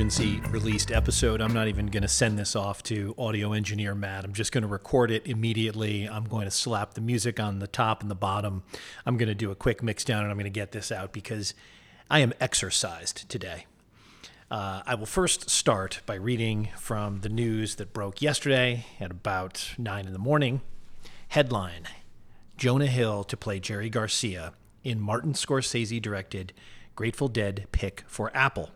emergency released episode. I'm not even going to send this off to audio engineer Matt. I'm just going to record it immediately. I'm going to slap the music on the top and the bottom. I'm going to do a quick mix down and I'm going to get this out because I am exercised today. Uh, I will first start by reading from the news that broke yesterday at about 9 in the morning. Headline Jonah Hill to play Jerry Garcia in Martin Scorsese directed Grateful Dead pick for Apple.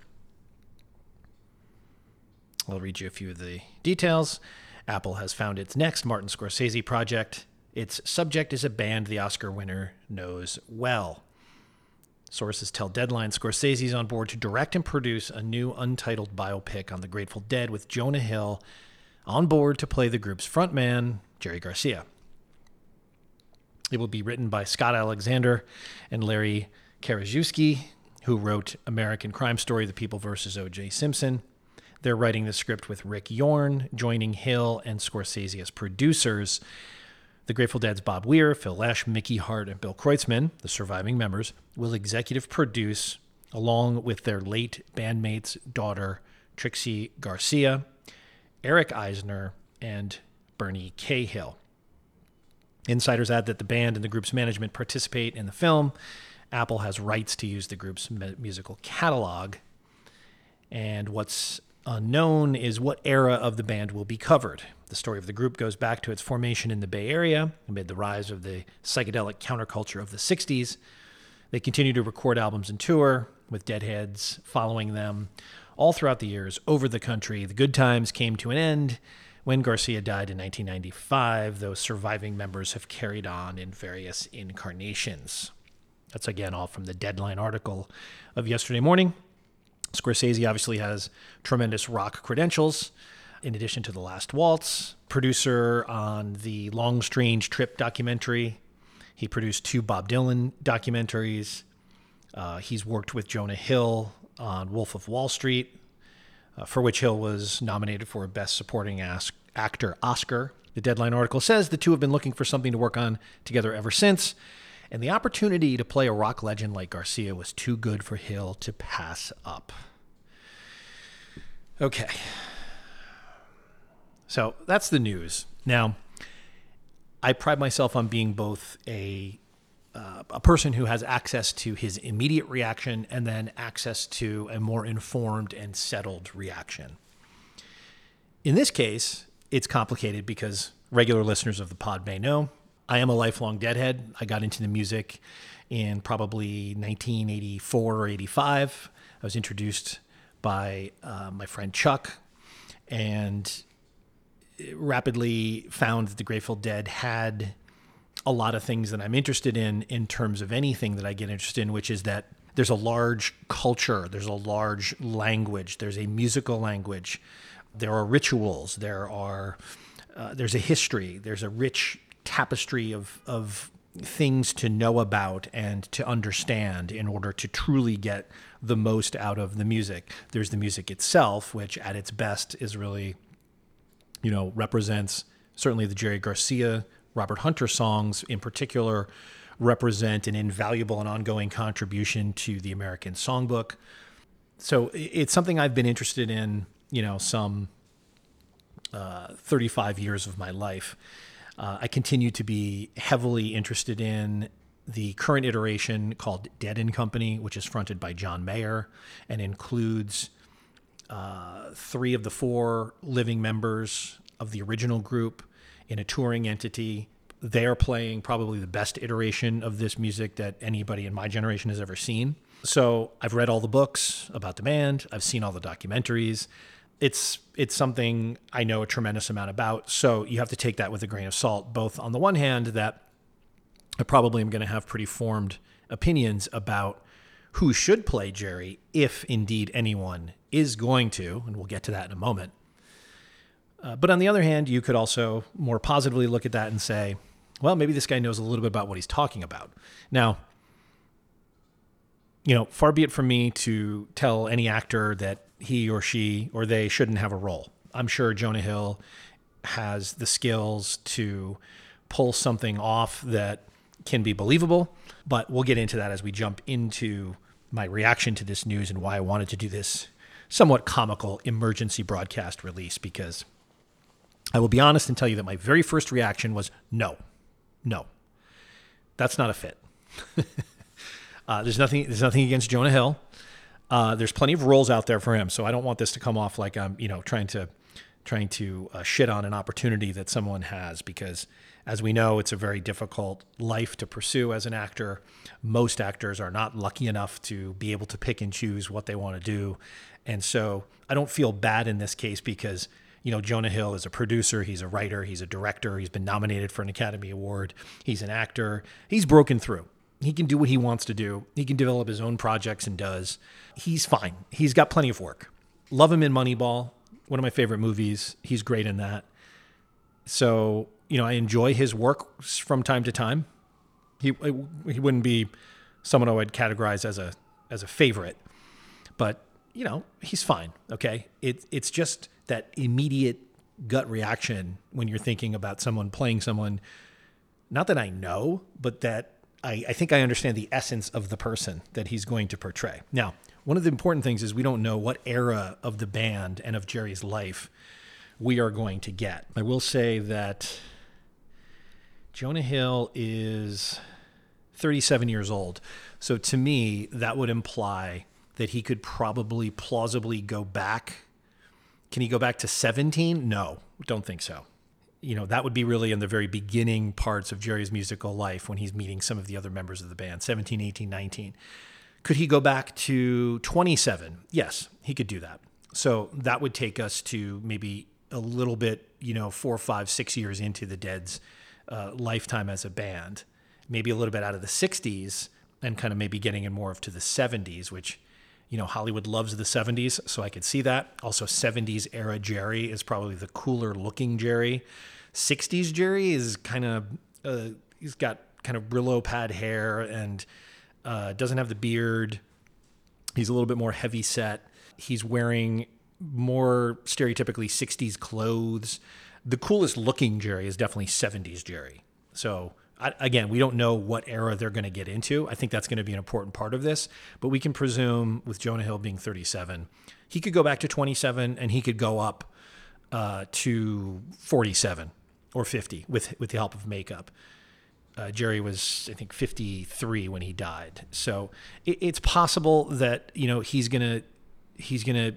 I'll read you a few of the details. Apple has found its next Martin Scorsese project. Its subject is a band the Oscar winner knows well. Sources tell Deadline Scorsese is on board to direct and produce a new untitled biopic on the Grateful Dead with Jonah Hill on board to play the group's frontman, Jerry Garcia. It will be written by Scott Alexander and Larry Karaszewski, who wrote American Crime Story, The People vs. O.J. Simpson. They're writing the script with Rick Yorn, joining Hill and Scorsese as producers. The Grateful Dead's Bob Weir, Phil Lesh, Mickey Hart, and Bill Kreutzmann, the surviving members, will executive produce along with their late bandmate's daughter, Trixie Garcia, Eric Eisner, and Bernie Cahill. Insiders add that the band and the group's management participate in the film. Apple has rights to use the group's musical catalog. And what's unknown is what era of the band will be covered. The story of the group goes back to its formation in the Bay Area amid the rise of the psychedelic counterculture of the 60s. They continue to record albums and tour, with Deadheads following them all throughout the years over the country. The good times came to an end when Garcia died in 1995. Those surviving members have carried on in various incarnations. That's again all from the Deadline article of yesterday morning. Scorsese obviously has tremendous rock credentials. In addition to The Last Waltz, producer on the Long Strange Trip documentary, he produced two Bob Dylan documentaries. Uh, he's worked with Jonah Hill on Wolf of Wall Street, uh, for which Hill was nominated for a Best Supporting As- Actor Oscar. The Deadline article says the two have been looking for something to work on together ever since, and the opportunity to play a rock legend like Garcia was too good for Hill to pass up. Okay. So that's the news. Now, I pride myself on being both a uh, a person who has access to his immediate reaction and then access to a more informed and settled reaction. In this case, it's complicated because regular listeners of the pod may know I am a lifelong Deadhead. I got into the music in probably 1984 or 85. I was introduced by uh, my friend Chuck and rapidly found that the Grateful Dead had a lot of things that I'm interested in in terms of anything that I get interested in, which is that there's a large culture, there's a large language, there's a musical language, there are rituals, there are uh, there's a history, there's a rich tapestry of of things to know about and to understand in order to truly get the most out of the music. There's the music itself, which at its best is really, you know, represents certainly the Jerry Garcia, Robert Hunter songs in particular represent an invaluable and ongoing contribution to the American songbook. So it's something I've been interested in, you know, some uh, 35 years of my life. Uh, I continue to be heavily interested in the current iteration called Dead and Company, which is fronted by John Mayer and includes uh, three of the four living members of the original group in a touring entity. They're playing probably the best iteration of this music that anybody in my generation has ever seen. So I've read all the books about the band, I've seen all the documentaries it's it's something I know a tremendous amount about. So you have to take that with a grain of salt. Both on the one hand, that I probably am going to have pretty formed opinions about who should play Jerry, if indeed anyone is going to, and we'll get to that in a moment. Uh, but on the other hand, you could also more positively look at that and say, well, maybe this guy knows a little bit about what he's talking about. Now, you know, far be it from me to tell any actor that he or she or they shouldn't have a role. I'm sure Jonah Hill has the skills to pull something off that can be believable, but we'll get into that as we jump into my reaction to this news and why I wanted to do this somewhat comical emergency broadcast release because I will be honest and tell you that my very first reaction was no, no, that's not a fit. uh, there's nothing. There's nothing against Jonah Hill. Uh, there's plenty of roles out there for him, so I don't want this to come off like I'm, you know, trying to trying to uh, shit on an opportunity that someone has because as we know it's a very difficult life to pursue as an actor. Most actors are not lucky enough to be able to pick and choose what they want to do. And so i don't feel bad in this case because you know jonah hill is a producer he's a writer he's a director he's been nominated for an academy award he's an actor. He's broken through he can do what he wants to do he can develop his own projects and does he's fine he's got plenty of work love him in moneyball one of my favorite movies. He's great in that. So, you know, I enjoy his work from time to time. He he wouldn't be someone I would categorize as a as a favorite, but you know, he's fine. Okay, it it's just that immediate gut reaction when you're thinking about someone playing someone, not that I know, but that I, I think I understand the essence of the person that he's going to portray. Now, one of the important things is we don't know what era of the band and of Jerry's life we are going to get. I will say that Jonah Hill is 37 years old. So to me, that would imply that he could probably plausibly go back. Can he go back to 17? No, don't think so. You know, that would be really in the very beginning parts of Jerry's musical life when he's meeting some of the other members of the band, 17, 18, 19. Could he go back to 27? Yes, he could do that. So that would take us to maybe a little bit, you know, four, five, six years into the Dead's uh, lifetime as a band, maybe a little bit out of the 60s and kind of maybe getting in more of to the 70s, which, you know, Hollywood loves the 70s. So I could see that. Also, 70s era Jerry is probably the cooler looking Jerry. 60s Jerry is kind of, uh, he's got kind of Brillo pad hair and, uh, doesn't have the beard. He's a little bit more heavy set. He's wearing more stereotypically 60s clothes. The coolest looking Jerry is definitely 70s Jerry. So, Again, we don't know what era they're going to get into. I think that's going to be an important part of this. But we can presume with Jonah Hill being 37, he could go back to 27 and he could go up uh, to 47 or 50 with, with the help of makeup. Uh, Jerry was, I think, 53 when he died. So it, it's possible that you know he's gonna he's gonna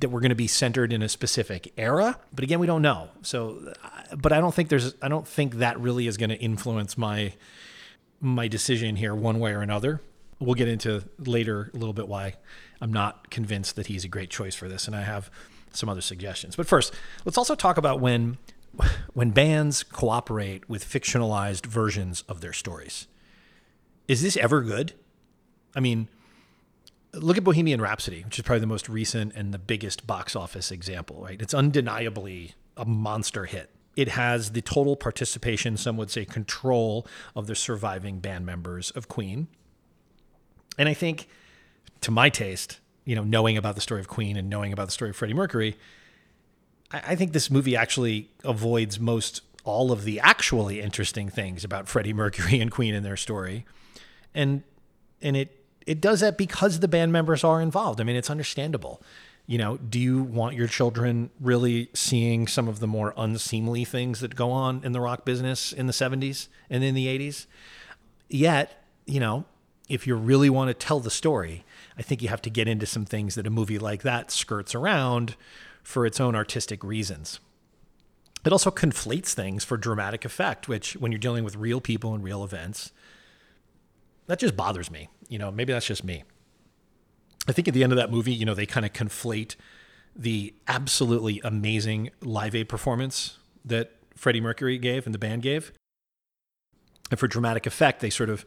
that we're gonna be centered in a specific era. But again, we don't know. So, uh, but I don't think there's I don't think that really is going to influence my my decision here one way or another. We'll get into later a little bit why I'm not convinced that he's a great choice for this, and I have some other suggestions. But first, let's also talk about when when bands cooperate with fictionalized versions of their stories. Is this ever good? I mean, look at Bohemian Rhapsody, which is probably the most recent and the biggest box office example, right? It's undeniably a monster hit. It has the total participation, some would say control, of the surviving band members of Queen. And I think, to my taste, you know, knowing about the story of Queen and knowing about the story of Freddie Mercury, I think this movie actually avoids most all of the actually interesting things about Freddie Mercury and Queen and their story. And and it it does that because the band members are involved. I mean, it's understandable. You know, do you want your children really seeing some of the more unseemly things that go on in the rock business in the 70s and in the 80s? Yet, you know, if you really want to tell the story, I think you have to get into some things that a movie like that skirts around for its own artistic reasons. It also conflates things for dramatic effect, which, when you're dealing with real people and real events, that just bothers me. You know, maybe that's just me. I think at the end of that movie, you know, they kind of conflate the absolutely amazing Live Aid performance that Freddie Mercury gave and the band gave. And for dramatic effect, they sort of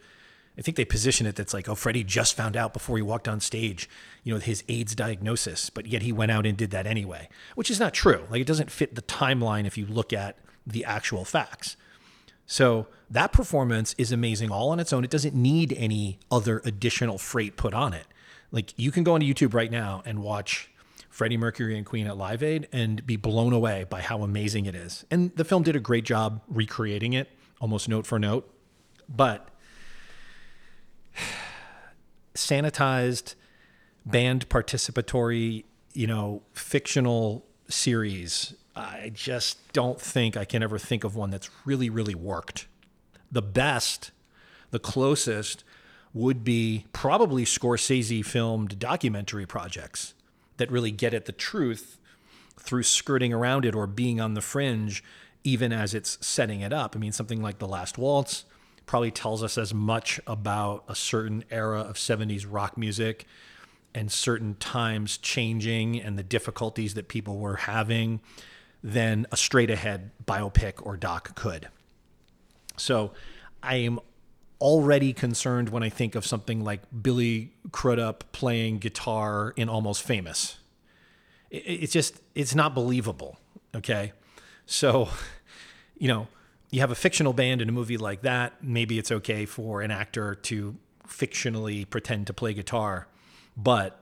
I think they position it that's like, oh, Freddie just found out before he walked on stage, you know, his AIDS diagnosis, but yet he went out and did that anyway, which is not true. Like it doesn't fit the timeline if you look at the actual facts. So that performance is amazing all on its own. It doesn't need any other additional freight put on it. Like you can go onto YouTube right now and watch Freddie Mercury and Queen at Live Aid and be blown away by how amazing it is. And the film did a great job recreating it, almost note for note. But sanitized band participatory you know, fictional series, I just don't think I can ever think of one that's really, really worked. The best, the closest would be probably Scorsese filmed documentary projects that really get at the truth through skirting around it or being on the fringe, even as it's setting it up. I mean, something like The Last Waltz probably tells us as much about a certain era of 70s rock music and certain times changing and the difficulties that people were having than a straight ahead biopic or doc could. So I am already concerned when I think of something like Billy Crudup playing guitar in Almost Famous. It's just, it's not believable. Okay. So, you know, you have a fictional band in a movie like that. Maybe it's okay for an actor to fictionally pretend to play guitar, but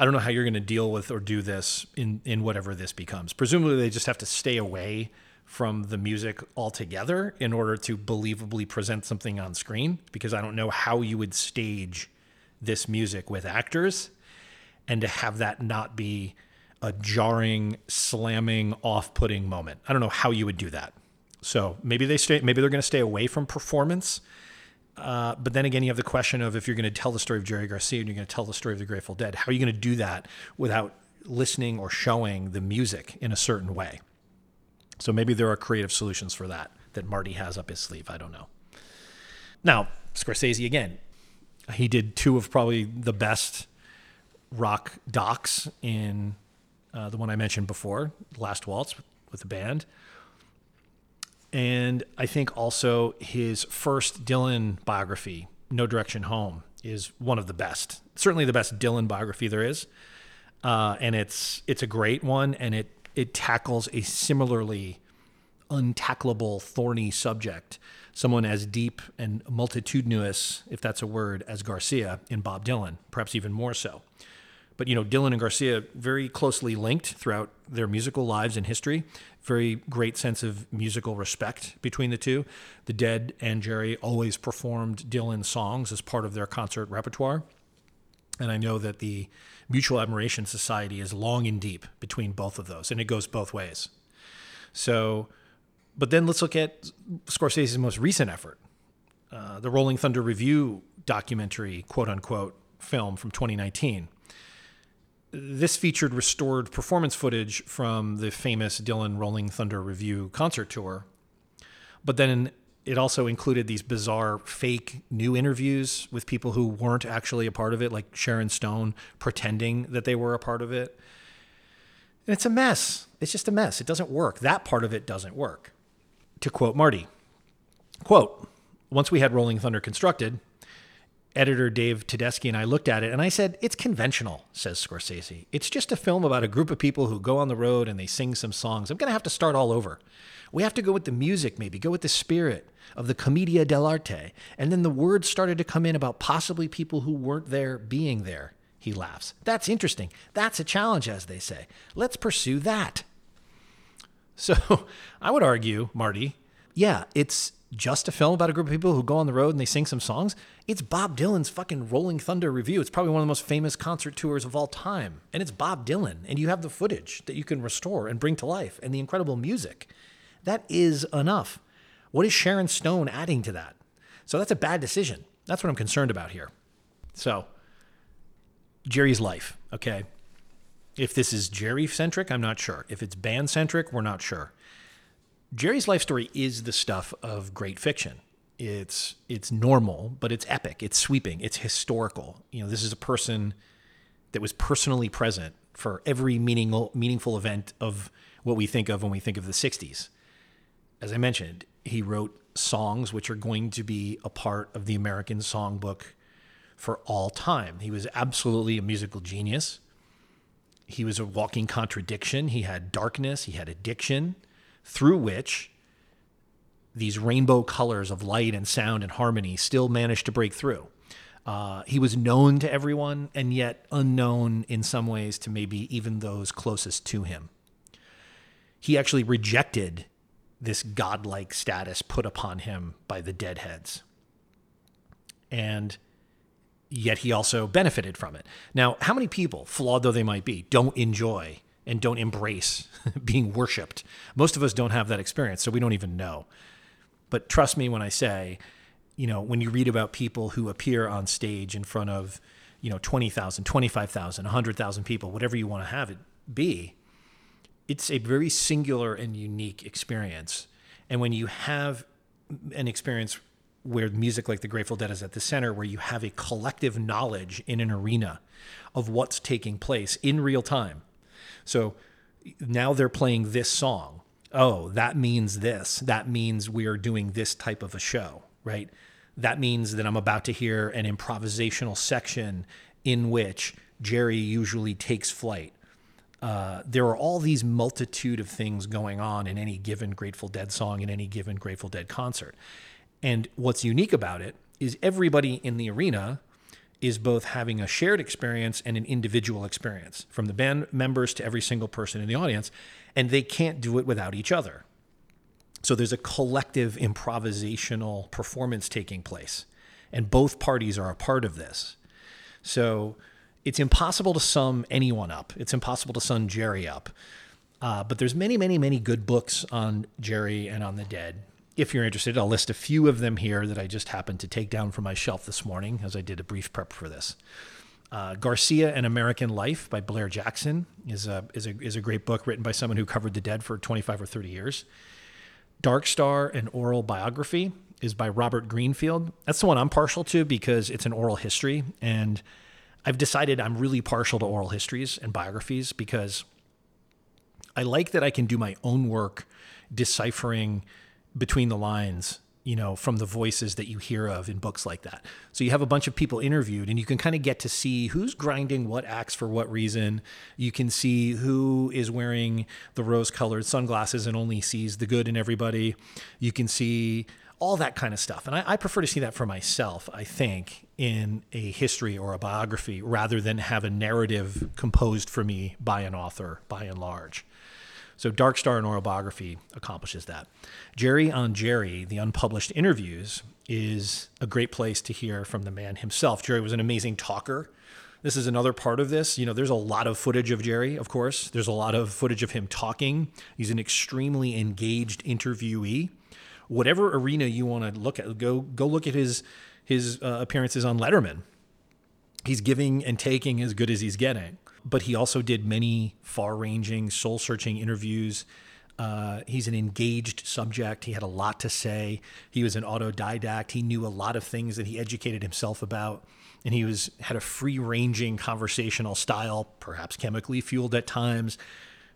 I don't know how you're going to deal with or do this in, in whatever this becomes. Presumably, they just have to stay away from the music altogether in order to believably present something on screen because I don't know how you would stage this music with actors and to have that not be a jarring, slamming, off-putting moment. I don't know how you would do that. So maybe they stay. Maybe they're going to stay away from performance. Uh, but then again, you have the question of if you're going to tell the story of Jerry Garcia and you're going to tell the story of the Grateful Dead, how are you going to do that without listening or showing the music in a certain way? So maybe there are creative solutions for that that Marty has up his sleeve. I don't know. Now, Scorsese again, he did two of probably the best rock docs in uh, the one I mentioned before, Last Waltz with the band. And I think also his first Dylan biography, No Direction Home, is one of the best. Certainly the best Dylan biography there is. Uh, and it's it's a great one, and it it tackles a similarly untacklable, thorny subject. Someone as deep and multitudinous, if that's a word, as Garcia in Bob Dylan, perhaps even more so. But you know, Dylan and Garcia very closely linked throughout their musical lives and history. Very great sense of musical respect between the two. The Dead and Jerry always performed Dylan songs as part of their concert repertoire. And I know that the Mutual Admiration Society is long and deep between both of those, and it goes both ways. So, but then let's look at Scorsese's most recent effort, uh, the Rolling Thunder Revue documentary, quote unquote, film from 2019. This featured restored performance footage from the famous Dylan Rolling Thunder Revue concert tour, but then it also included these bizarre fake new interviews with people who weren't actually a part of it, like Sharon Stone pretending that they were a part of it. And it's a mess. It's just a mess. It doesn't work. That part of it doesn't work. To quote Marty, quote, once we had Rolling Thunder constructed, editor Dave Tedeschi and I looked at it and I said, It's conventional, says Scorsese. It's just a film about a group of people who go on the road and they sing some songs. I'm going to have to start all over. We have to go with the music, maybe, go with the spirit of the commedia dell'arte. And then the words started to come in about possibly people who weren't there being there. He laughs. That's interesting. That's a challenge, as they say. Let's pursue that. So I would argue, Marty, yeah, it's just a film about a group of people who go on the road and they sing some songs. It's Bob Dylan's fucking Rolling Thunder Revue. It's probably one of the most famous concert tours of all time. And it's Bob Dylan. And you have the footage that you can restore and bring to life and the incredible music. That is enough. What is Sharon Stone adding to that? So that's a bad decision. That's what I'm concerned about here. So, Jerry's life, okay? If this is Jerry centric, I'm not sure. If it's band centric, we're not sure. Jerry's life story is the stuff of great fiction. It's it's normal, but it's epic. It's sweeping. It's historical. You know, this is a person that was personally present for every meaningful meaningful event of what we think of when we think of the 60s as I mentioned, he wrote songs which are going to be a part of the American songbook for all time. He was absolutely a musical genius. He was a walking contradiction. He had darkness, he had addiction, through which these rainbow colors of light and sound and harmony still managed to break through. Uh, he was known to everyone and yet unknown in some ways to maybe even those closest to him. He actually rejected this godlike status put upon him by the deadheads. And yet he also benefited from it. Now, how many people, flawed though they might be, don't enjoy and don't embrace being worshiped? Most of us don't have that experience, so we don't even know. But trust me when I say, you know, when you read about people who appear on stage in front of, you know, 20,000, 25,000, 100,000 people, whatever you want to have it be, it's a very singular and unique experience. And when you have an experience where music like the Grateful Dead is at the center, where you have a collective knowledge in an arena of what's taking place in real time. So now they're playing this song. Oh, that means this. That means we are doing this type of a show, right? That means that I'm about to hear an improvisational section in which Jerry usually takes flight. Uh, there are all these multitude of things going on in any given Grateful Dead song, in any given Grateful Dead concert. And what's unique about it is everybody in the arena is both having a shared experience and an individual experience from the band members to every single person in the audience, and they can't do it without each other. So there's a collective improvisational performance taking place, and both parties are a part of this. So it's impossible to sum anyone up. It's impossible to sum Jerry up. Uh, but there's many, many, many good books on Jerry and on the dead if you're interested, I'll list a few of them here that I just happened to take down from my shelf this morning as I did a brief prep for this. Uh, Garcia and American Life by Blair Jackson is a, is, a, is a great book written by someone who covered the dead for 25 or 30 years. Dark Star, an oral biography, is by Robert Greenfield. That's the one I'm partial to because it's an oral history. And I've decided I'm really partial to oral histories and biographies because I like that I can do my own work deciphering between the lines you know from the voices that you hear of in books like that. So you have a bunch of people interviewed and you can kind of get to see who's grinding what acts for what reason. You can see who is wearing the rose colored sunglasses and only sees the good in everybody. You can see all that kind of stuff. And I, I, prefer to see that for myself i think in a history or a biography rather than have a narrative composed for me by an author by and large so Dark Star and Oral Biography accomplishes that. Jerry on Jerry, the unpublished interviews, is a great place to hear from the man himself. Jerry was an amazing talker. This is another part of this. You know, there's a lot of footage of Jerry, of course. There's a lot of footage of him talking. He's an extremely engaged interviewee. Whatever arena you want to look at, go go look at his his uh, appearances on Letterman. He's giving and taking as good as he's getting but he also did many far ranging, soul searching interviews. Uh, he's an engaged subject. He had a lot to say. He was an autodidact. He knew a lot of things that he educated himself about. And he was had a free ranging conversational style, perhaps chemically fueled at times,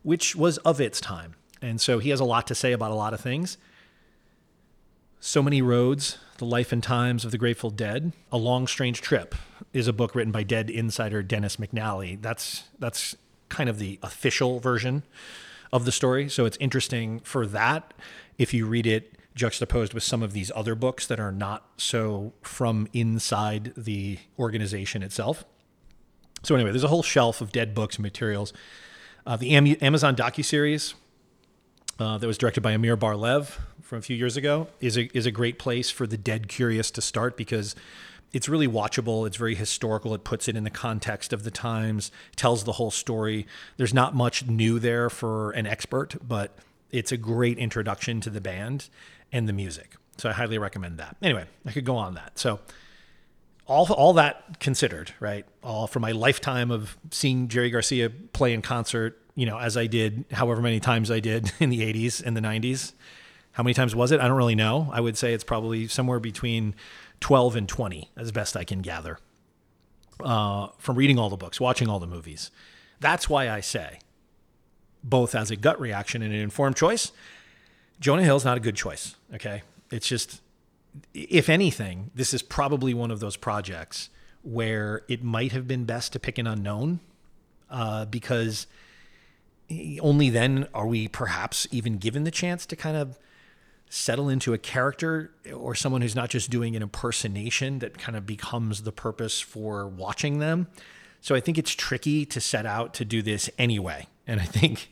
which was of its time. And so he has a lot to say about a lot of things. So Many Roads, The Life and Times of the Grateful Dead, A Long Strange Trip is a book written by Dead insider Dennis McNally. That's that's kind of the official version of the story. So it's interesting for that if you read it juxtaposed with some of these other books that are not so from inside the organization itself. So anyway, there's a whole shelf of dead books and materials. Uh, the Am- Amazon docuseries uh, that was directed by Amir Bar-Lev from a few years ago is a is a great place for the dead curious to start because it's really watchable. It's very historical. It puts it in the context of the times, tells the whole story. There's not much new there for an expert, but it's a great introduction to the band and the music. So I highly recommend that. Anyway, I could go on that. So all all that considered, right? All for my lifetime of seeing Jerry Garcia play in concert, you know, as I did, however many times I did in the 80s and the 90s. How many times was it? I don't really know. I would say it's probably somewhere between 12 and 20, as best I can gather, uh, from reading all the books, watching all the movies. That's why I say, both as a gut reaction and an informed choice, Jonah Hill's not a good choice. Okay. It's just, if anything, this is probably one of those projects where it might have been best to pick an unknown uh, because only then are we perhaps even given the chance to kind of settle into a character or someone who's not just doing an impersonation that kind of becomes the purpose for watching them. So I think it's tricky to set out to do this anyway. And I think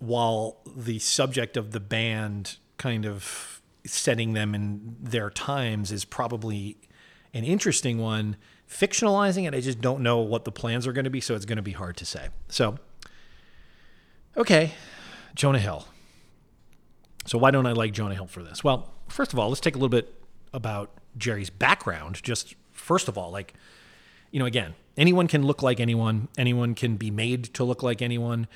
while the subject of the band kind of setting them in their times is probably an interesting one. Fictionalizing it, I just don't know what the plans are going to be, so it's going to be hard to say. So, okay, Jonah Hill. So, why don't I like Jonah Hill for this? Well, first of all, let's take a little bit about Jerry's background. Just first of all, like, you know, again, anyone can look like anyone, anyone can be made to look like anyone.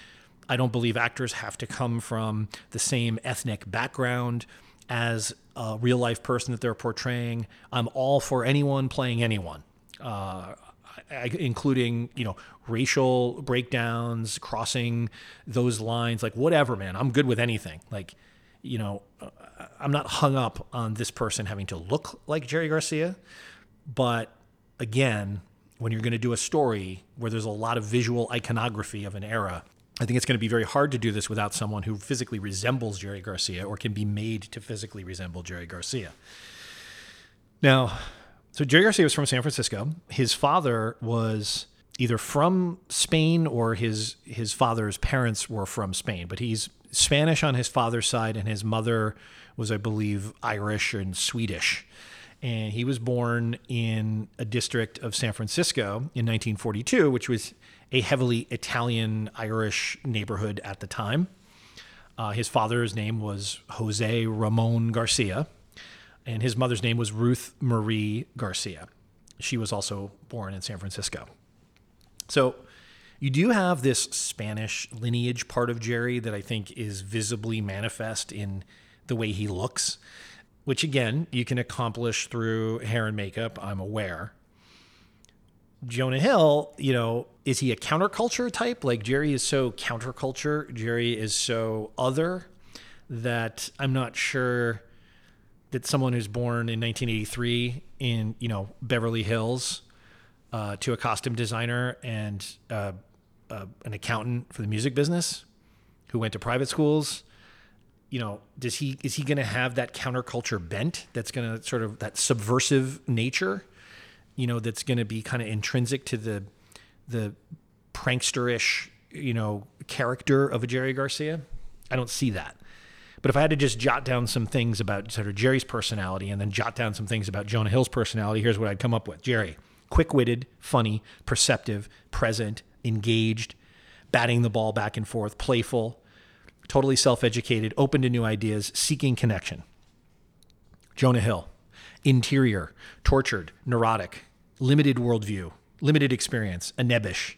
I don't believe actors have to come from the same ethnic background as a real life person that they're portraying. I'm all for anyone playing anyone, uh, including you know racial breakdowns, crossing those lines, like whatever, man. I'm good with anything. Like you know, I'm not hung up on this person having to look like Jerry Garcia, but again, when you're going to do a story where there's a lot of visual iconography of an era, I think it's going to be very hard to do this without someone who physically resembles Jerry Garcia or can be made to physically resemble Jerry Garcia. Now, so Jerry Garcia was from San Francisco. His father was either from Spain or his his father's parents were from Spain, but he's Spanish on his father's side and his mother was I believe Irish and Swedish. And he was born in a district of San Francisco in 1942, which was a heavily Italian Irish neighborhood at the time. Uh, his father's name was Jose Ramon Garcia, and his mother's name was Ruth Marie Garcia. She was also born in San Francisco. So you do have this Spanish lineage part of Jerry that I think is visibly manifest in the way he looks, which again, you can accomplish through hair and makeup, I'm aware. Jonah Hill, you know, is he a counterculture type? Like Jerry is so counterculture, Jerry is so other that I'm not sure that someone who's born in 1983 in, you know, Beverly Hills uh, to a costume designer and uh, uh, an accountant for the music business who went to private schools, you know, does he is he going to have that counterculture bent that's going to sort of that subversive nature you know, that's going to be kind of intrinsic to the the pranksterish, you know, character of a Jerry Garcia. I don't see that. But if I had to just jot down some things about sort of Jerry's personality and then jot down some things about Jonah Hill's personality, here's what I'd come up with. Jerry, quick-witted, funny, perceptive, present, engaged, batting the ball back and forth, playful, totally self-educated, open to new ideas, seeking connection. Jonah Hill, interior, tortured, neurotic, limited worldview, limited experience, a nebbish,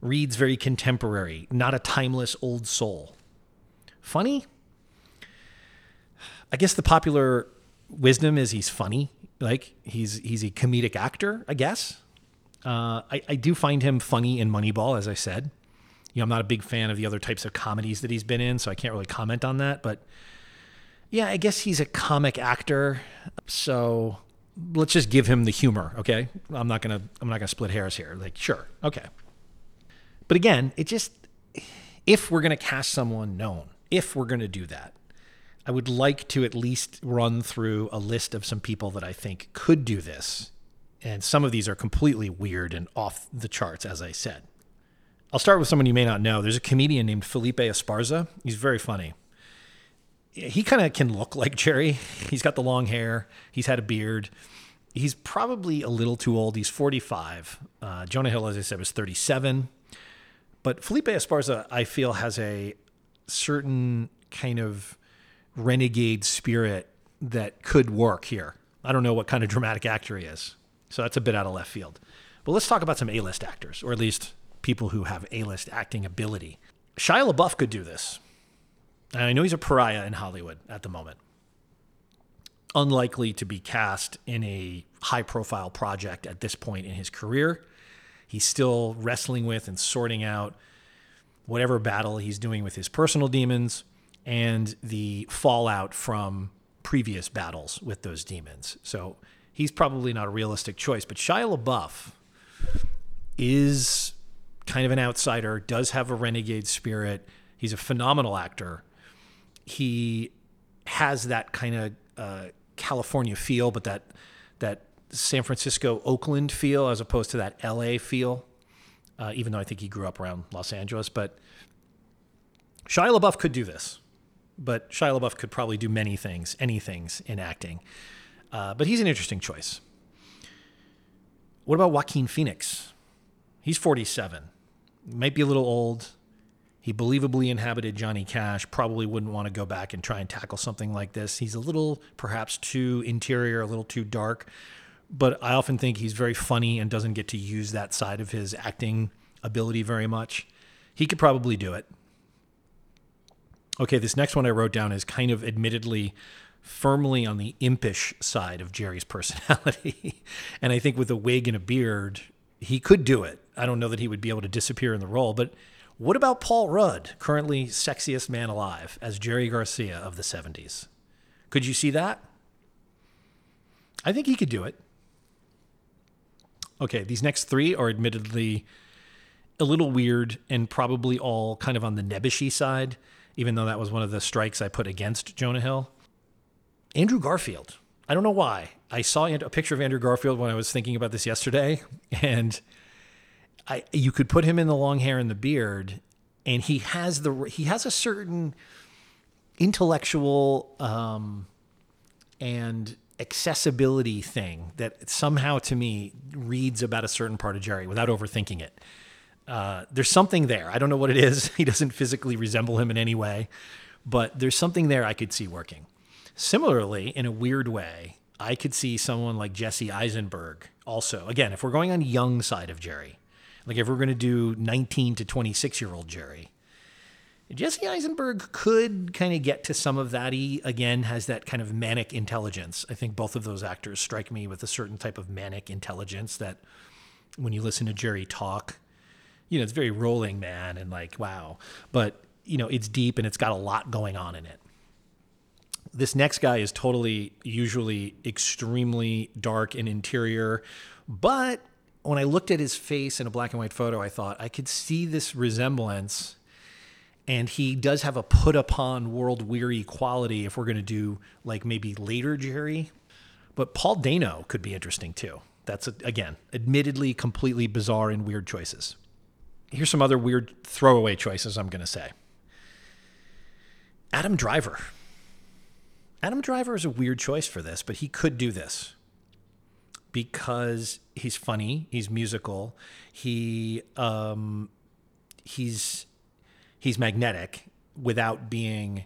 reads very contemporary, not a timeless old soul. Funny? I guess the popular wisdom is he's funny. Like he's he's a comedic actor, I guess. Uh, I, I do find him funny in Moneyball, as I said. You know, I'm not a big fan of the other types of comedies that he's been in, so I can't really comment on that. But yeah, I guess he's a comic actor. So let's just give him the humor, okay? I'm not gonna I'm not gonna split hairs here. Like, sure, okay. But again, it just if we're gonna cast someone known, if we're gonna do that, I would like to at least run through a list of some people that I think could do this. And some of these are completely weird and off the charts, as I said. I'll start with someone you may not know. There's a comedian named Felipe Esparza. He's very funny he kind of can look like Jerry. He's got the long hair. He's had a beard. He's probably a little too old. He's 45. Uh, Jonah Hill, as I said, was 37. But Felipe Esparza, I feel, has a certain kind of renegade spirit that could work here. I don't know what kind of dramatic actor he is. So that's a bit out of left field. But let's talk about some A list actors, or at least people who have A list acting ability. Shia LaBeouf could do this. And I know he's a pariah in Hollywood at the moment. Unlikely to be cast in a high profile project at this point in his career. He's still wrestling with and sorting out whatever battle he's doing with his personal demons and the fallout from previous battles with those demons. So he's probably not a realistic choice. But Shia LaBeouf is kind of an outsider, does have a renegade spirit. He's a phenomenal actor he has that kind of uh, California feel, but that that San Francisco Oakland feel as opposed to that LA feel. Uh, even though I think he grew up around Los Angeles, but Shia LaBeouf could do this, but Shia LaBeouf could probably do many things, any things in acting. Uh, but he's an interesting choice. What about Joaquin Phoenix? He's 47. Might be a little old. He believably inhabited Johnny Cash. Probably wouldn't want to go back and try and tackle something like this. He's a little, perhaps, too interior, a little too dark. But I often think he's very funny and doesn't get to use that side of his acting ability very much. He could probably do it. Okay, this next one I wrote down is kind of admittedly firmly on the impish side of Jerry's personality. and I think with a wig and a beard, he could do it. I don't know that he would be able to disappear in the role, but what about Paul Rudd, currently sexiest man alive, as Jerry Garcia of the 70s? Could you see that? I think he could do it. Okay, these next three are admittedly a little weird and probably all kind of on the nebbishy side, even though that was one of the strikes I put against Jonah Hill. Andrew Garfield. I don't know why. I saw a picture of Andrew Garfield when I was thinking about this yesterday, and I you could put him in the long hair and the beard, and he has the he has a certain intellectual um, and accessibility thing that somehow to me reads about a certain part of Jerry without overthinking it. Uh, there's something there. I don't know what it is. He doesn't physically resemble him in any way, but there's something there I could see working. Similarly, in a weird way, I could see someone like Jesse Eisenberg also. Again, if we're going on young side of Jerry, like if we're going to do 19 to 26 year old Jerry, Jesse Eisenberg could kind of get to some of that. He again has that kind of manic intelligence. I think both of those actors strike me with a certain type of manic intelligence that when you listen to Jerry talk, you know, it's very rolling, man, and like, wow. But, you know, it's deep and it's got a lot going on in it. This next guy is totally, usually extremely dark in interior. But when I looked at his face in a black and white photo, I thought I could see this resemblance. And he does have a put upon world weary quality if we're going to do like maybe later Jerry. But Paul Dano could be interesting too. That's, again, admittedly completely bizarre and weird choices. Here's some other weird throwaway choices I'm going to say Adam Driver. Adam Driver is a weird choice for this, but he could do this because he's funny, he's musical, he um, he's he's magnetic without being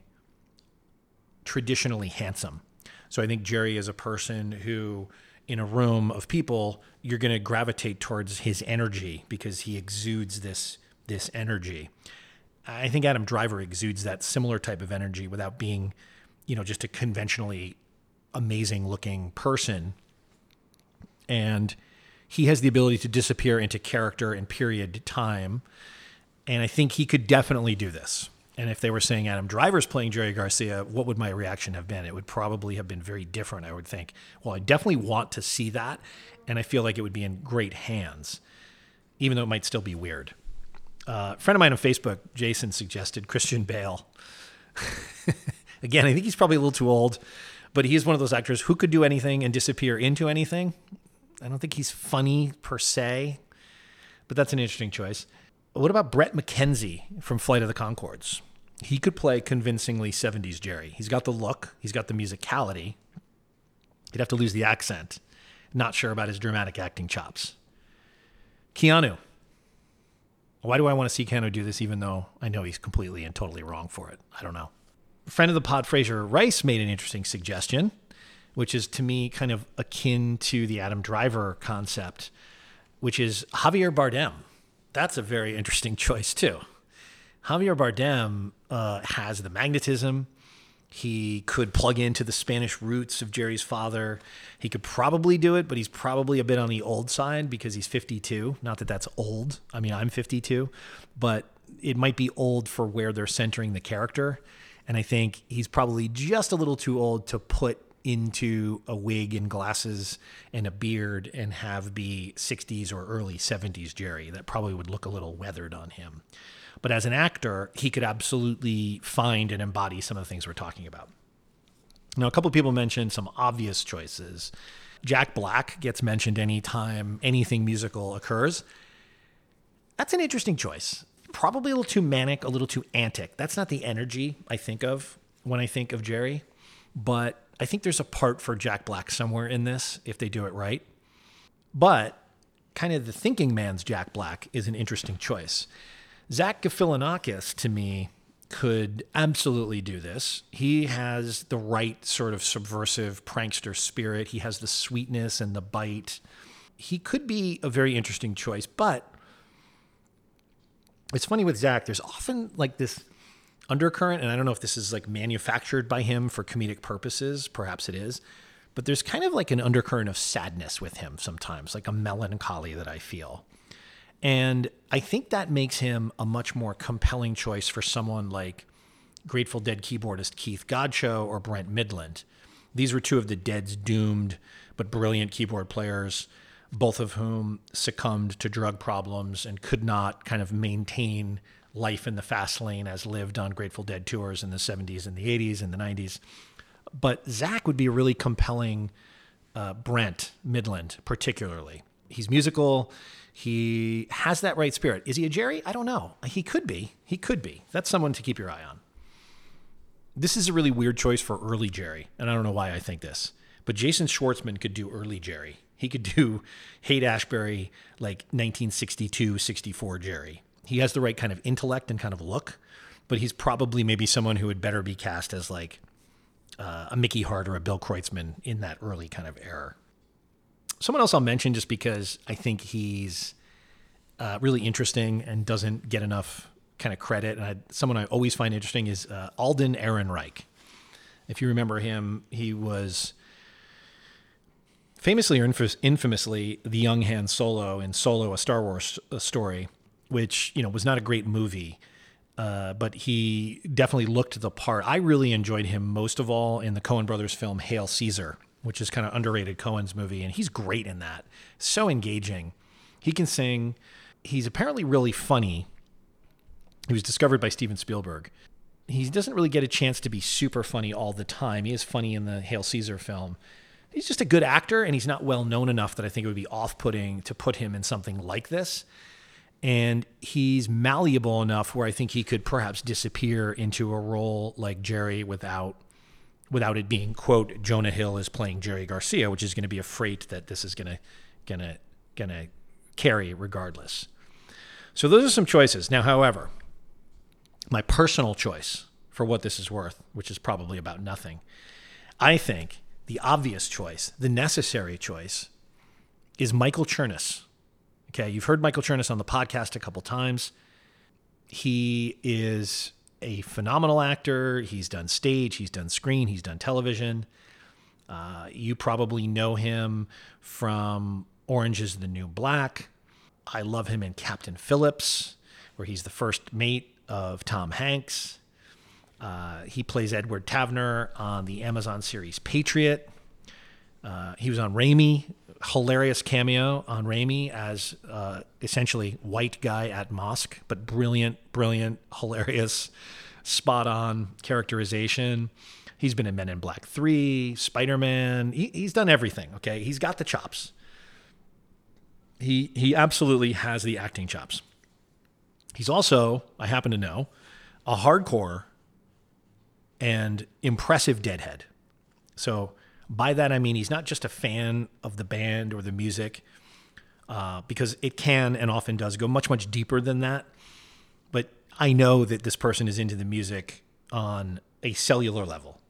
traditionally handsome. So I think Jerry is a person who in a room of people, you're going to gravitate towards his energy because he exudes this this energy. I think Adam Driver exudes that similar type of energy without being you know, just a conventionally amazing looking person. And he has the ability to disappear into character and period time. And I think he could definitely do this. And if they were saying Adam Driver's playing Jerry Garcia, what would my reaction have been? It would probably have been very different, I would think. Well, I definitely want to see that. And I feel like it would be in great hands, even though it might still be weird. Uh, a friend of mine on Facebook, Jason, suggested Christian Bale. Again, I think he's probably a little too old, but he is one of those actors who could do anything and disappear into anything. I don't think he's funny per se, but that's an interesting choice. What about Bret McKenzie from Flight of the Conchords? He could play convincingly 70s Jerry. He's got the look, he's got the musicality. He'd have to lose the accent. Not sure about his dramatic acting chops. Keanu. Why do I want to see Keanu do this even though I know he's completely and totally wrong for it? I don't know friend of the pod, Fraser Rice, made an interesting suggestion, which is to me kind of akin to the Adam Driver concept, which is Javier Bardem. That's a very interesting choice, too. Javier Bardem uh, has the magnetism. He could plug into the Spanish roots of Jerry's father. He could probably do it, but he's probably a bit on the old side because he's 52. Not that that's old. I mean, I'm 52, but it might be old for where they're centering the character. And I think he's probably just a little too old to put into a wig and glasses and a beard and have be 60s or early 70s Jerry. That probably would look a little weathered on him. But as an actor, he could absolutely find and embody some of the things we're talking about. Now, a couple people mentioned some obvious choices. Jack Black gets mentioned anytime anything musical occurs. That's an interesting choice probably a little too manic, a little too antic. That's not the energy I think of when I think of Jerry, but I think there's a part for Jack Black somewhere in this if they do it right. But kind of the thinking man's Jack Black is an interesting choice. Zach Galifianakis, to me, could absolutely do this. He has the right sort of subversive prankster spirit. He has the sweetness and the bite. He could be a very interesting choice, but it's funny with Zach, there's often like this undercurrent, and I don't know if this is like manufactured by him for comedic purposes. Perhaps it is. But there's kind of like an undercurrent of sadness with him sometimes, like a melancholy that I feel. And I think that makes him a much more compelling choice for someone like Grateful Dead keyboardist Keith Godchaux or Brent Mydland. These were two of the Dead's doomed but brilliant keyboard players, both of whom succumbed to drug problems and could not kind of maintain life in the fast lane as lived on Grateful Dead tours in the 70s and the 80s and the 90s. But Zach would be a really compelling uh, Brent Mydland, particularly. He's musical. He has that right spirit. Is he a Jerry? I don't know. He could be. He could be. That's someone to keep your eye on. This is a really weird choice for early Jerry, and I don't know why I think this. But Jason Schwartzman could do early Jerry. He could do Haight Ashbury like 1962, 64 Jerry. He has the right kind of intellect and kind of look, but he's probably maybe someone who would better be cast as like uh, a Mickey Hart or a Bill Kreutzmann in that early kind of era someone else I'll mention just because I think he's uh, really interesting and doesn't get enough kind of credit. And I, someone I always find interesting is uh, Alden Ehrenreich. If you remember him, he was famously or infamously the young Han Solo in Solo, a Star Wars story, which you know was not a great movie. Uh, but he definitely looked the part. I really enjoyed him most of all in the Coen Brothers film Hail Caesar, which is kind of underrated Coen's movie, and he's great in that. So engaging. He can sing. He's apparently really funny. He was discovered by Steven Spielberg. He doesn't really get a chance to be super funny all the time. He is funny in the Hail Caesar film. He's just a good actor, and he's not well known enough that I think it would be off putting to put him in something like this. And he's malleable enough where I think he could perhaps disappear into a role like Jerry without without it being quote Jonah Hill is playing Jerry Garcia, which is going to be a freight that this is going to going to carry regardless. So those are some choices. Now, however, my personal choice for what this is worth, which is probably about nothing, I think the obvious choice, the necessary choice, is Michael Chernus. Okay, you've heard Michael Chernus on the podcast a couple times. He is a phenomenal actor. He's done stage, he's done screen, he's done television. Uh, you probably know him from Orange is the New Black. I love him in Captain Phillips, where he's the first mate of Tom Hanks. Uh, he plays Edward Tavner on the Amazon series Patriot. Uh, he was on Ramy, hilarious cameo on Ramy as uh, essentially white guy at mosque, but brilliant, brilliant, hilarious, spot on characterization. He's been in Men in Black 3, Spider Man. He, he's done everything, okay? He's got the chops. He, he absolutely has the acting chops. He's also, I happen to know, a hardcore and impressive deadhead. So by that, I mean he's not just a fan of the band or the music, uh, because it can and often does go much, much deeper than that. But I know that this person is into the music on a cellular level.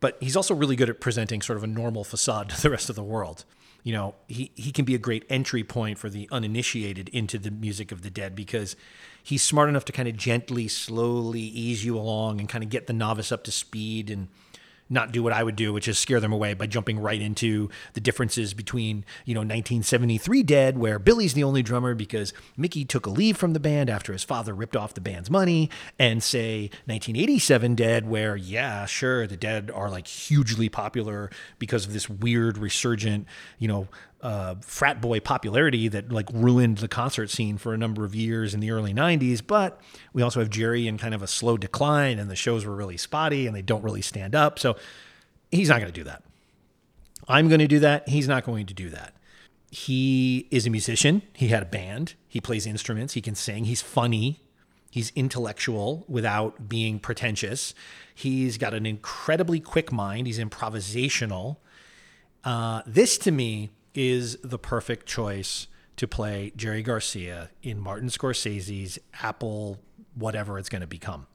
But he's also really good at presenting sort of a normal facade to the rest of the world. You know, he, he can be a great entry point for the uninitiated into the music of the dead because he's smart enough to kind of gently, slowly ease you along and kind of get the novice up to speed and not do what I would do, which is scare them away by jumping right into the differences between, you know, 1973 Dead, where Billy's the only drummer because Mickey took a leave from the band after his father ripped off the band's money, and say 1987 Dead, where, yeah, sure, the Dead are like hugely popular because of this weird resurgent, you know, uh, frat boy popularity that like ruined the concert scene for a number of years in the early 90s. But we also have Jerry in kind of a slow decline, and the shows were really spotty and they don't really stand up. So he's not going to do that. I'm going to do that. He's not going to do that. He is a musician. He had a band. He plays instruments. He can sing. He's funny. He's intellectual without being pretentious. He's got an incredibly quick mind. He's improvisational. Uh, this to me is the perfect choice to play Jerry Garcia in Martin Scorsese's Apple, whatever it's going to become.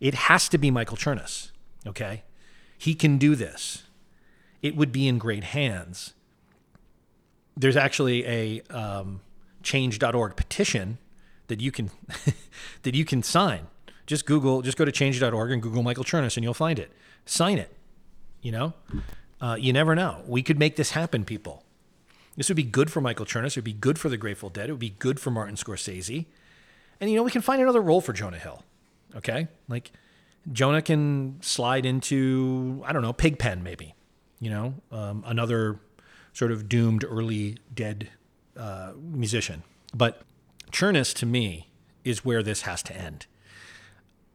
It has to be Michael Chernus, okay? He can do this. It would be in great hands. There's actually a um, change.org petition that you can that you can sign. Just Google, just go to change.org and Google Michael Chernus and you'll find it. Sign it. You know, uh, you never know. We could make this happen, people. This would be good for Michael Chernus. It would be good for the Grateful Dead. It would be good for Martin Scorsese. And, you know, we can find another role for Jonah Hill. Okay? Like, Jonah can slide into, I don't know, Pigpen, maybe. You know, um, another sort of doomed early dead uh, musician. But Chernus, to me, is where this has to end.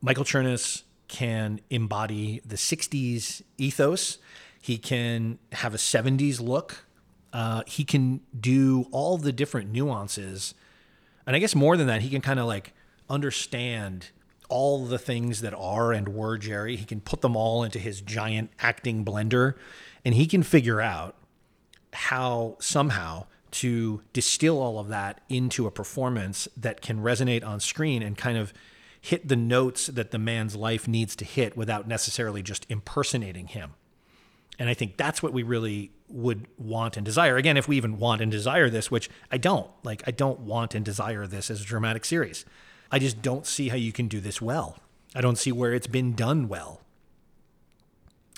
Michael Chernus can embody the 60s ethos. He can have a 70s look. Uh, he can do all the different nuances. And I guess more than that, he can kind of like understand all the things that are and were Jerry. He can put them all into his giant acting blender and he can figure out how somehow to distill all of that into a performance that can resonate on screen and kind of hit the notes that the man's life needs to hit without necessarily just impersonating him. And I think that's what we really would want and desire. Again, if we even want and desire this, which I don't, like, I don't want and desire this as a dramatic series. I just don't see how you can do this well. I don't see where it's been done well.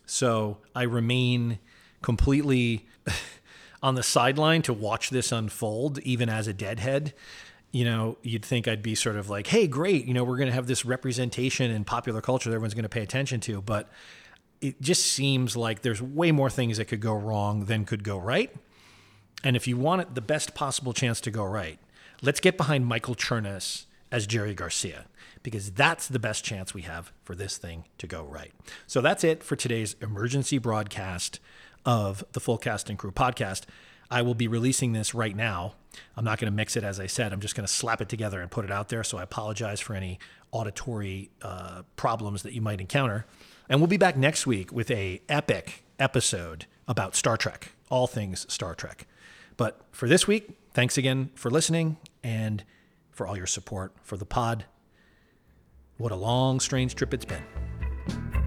So I remain completely on the sideline to watch this unfold, even as a deadhead you know, you'd think I'd be sort of like, hey, great, you know, we're going to have this representation in popular culture that everyone's going to pay attention to. But it just seems like there's way more things that could go wrong than could go right. And if you want it, the best possible chance to go right, let's get behind Michael Chernus as Jerry Garcia, because that's the best chance we have for this thing to go right. So that's it for today's emergency broadcast of the Full Cast and Crew podcast. I will be releasing this right now. I'm not going to mix it, as I said. I'm just going to slap it together and put it out there. So I apologize for any auditory uh, problems that you might encounter. And we'll be back next week with a epic episode about Star Trek, all things Star Trek. But for this week, thanks again for listening and for all your support for the pod. What a long, strange trip it's been.